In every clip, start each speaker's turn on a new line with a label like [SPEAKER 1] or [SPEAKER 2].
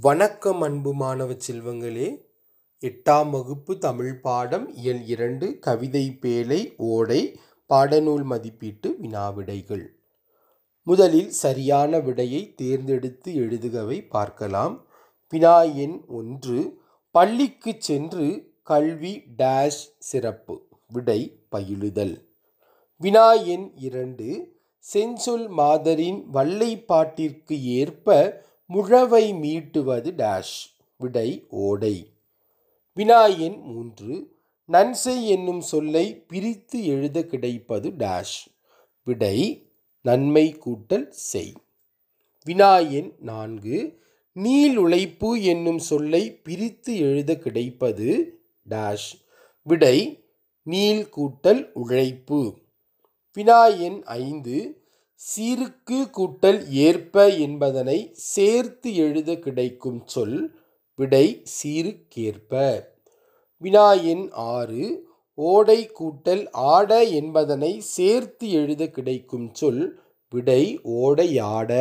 [SPEAKER 1] வணக்கம் அன்பு மாணவ செல்வங்களே. எட்டாம் வகுப்பு தமிழ் பாடம் இயல் இரண்டு கவிதை பேழை ஓடை பாடநூல் மதிப்பீட்டு வினாவிடைகள் முதலில் சரியான விடையை தேர்ந்தெடுத்து எழுதுகவை பார்க்கலாம். வினா எண் ஒன்று பள்ளிக்கு சென்று கல்வி டேஷ் சிறப்பு விடை பயிலுதல். வினா எண் இரண்டு செஞ்சொல் மாதரின் வல்லைப்பாட்டிற்கு ஏற்ப முழவை மீட்டுவது டேஷ் விடை ஓடை. வினாயின் மூன்று நன்செய் என்னும் சொல்லை பிரித்து எழுத கிடைப்பது டேஷ் விடை நன்மை கூட்டல் செய். வினாயின் நான்கு நீள் உழைப்பு என்னும் சொல்லை பிரித்து எழுத கிடைப்பது டேஷ் விடை நீள் கூட்டல் உழைப்பு. வினாயின் ஐந்து சீருக்கு கூட்டல் ஏற்ப என்பதனை சேர்த்து எழுத கிடைக்கும் சொல் விடை சீருக்கேற்ப. வினா எண் ஆறு ஓடை கூட்டல் ஆட என்பதனை சேர்த்து எழுத கிடைக்கும் சொல் விடை ஓடையாட.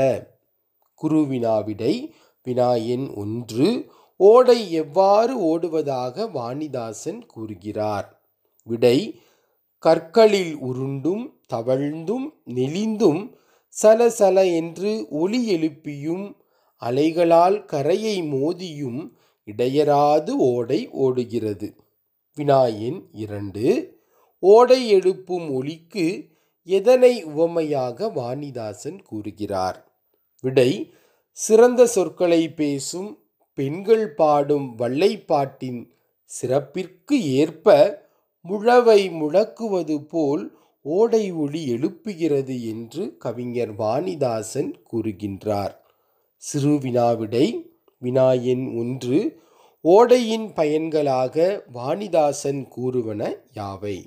[SPEAKER 1] குருவினா விடை வினா எண் ஒன்று ஓடை எவ்வாறு ஓடுவதாக வாணிதாசன் கூறுகிறார். விடை கற்களில் உருண்டும் தவழ்ந்தும் நெளிந்தும் சலசல என்று ஒலி எழுப்பியும் அலைகளால் கரையை மோதியும் இடையராது ஓடை ஓடுகிறது. வினாயின் இரண்டு ஓடை எழுப்பும் ஒலிக்கு எதனை உவமையாக வாணிதாசன் கூறுகிறார்? விடை சிறந்த சொற்களை பேசும் பெண்கள் பாடும் வள்ளைப்பாட்டின் சிறப்பிற்கு ஏற்ப முழவை முழக்குவது போல் ஓடை ஒளி எழுப்புகிறது என்று கவிஞர் வாணிதாசன் கூறுகின்றார். சிறு வினாவிடை வினா எண் ஒன்று ஓடையின் பயன்களாக வாணிதாசன் கூறுவன யாவை?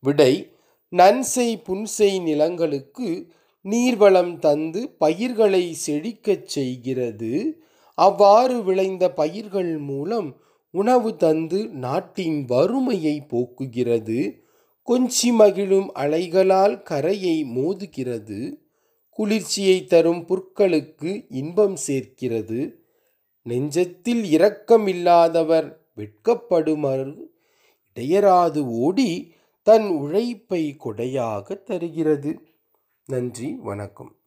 [SPEAKER 1] விடை நன்செய் புன்செய் நிலங்களுக்கு நீர்வளம் தந்து பயிர்களை செழிக்கச் செய்கிறது. அவ்வாறு விளைந்த பயிர்கள் மூலம் உணவு தந்து நாட்டின் வறுமையை போக்குகிறது. கொஞ்சி மகிழும் அலைகளால் கரையை மோதுகிறது. குளிர்ச்சியை தரும் புற்களுக்கு இன்பம் சேர்க்கிறது. நெஞ்சத்தில் இரக்கமில்லாதவர் வெட்கப்படுமாறு. இடையராது ஓடி தன் உழைப்பை கொடையாக தருகிறது. நன்றி வணக்கம்.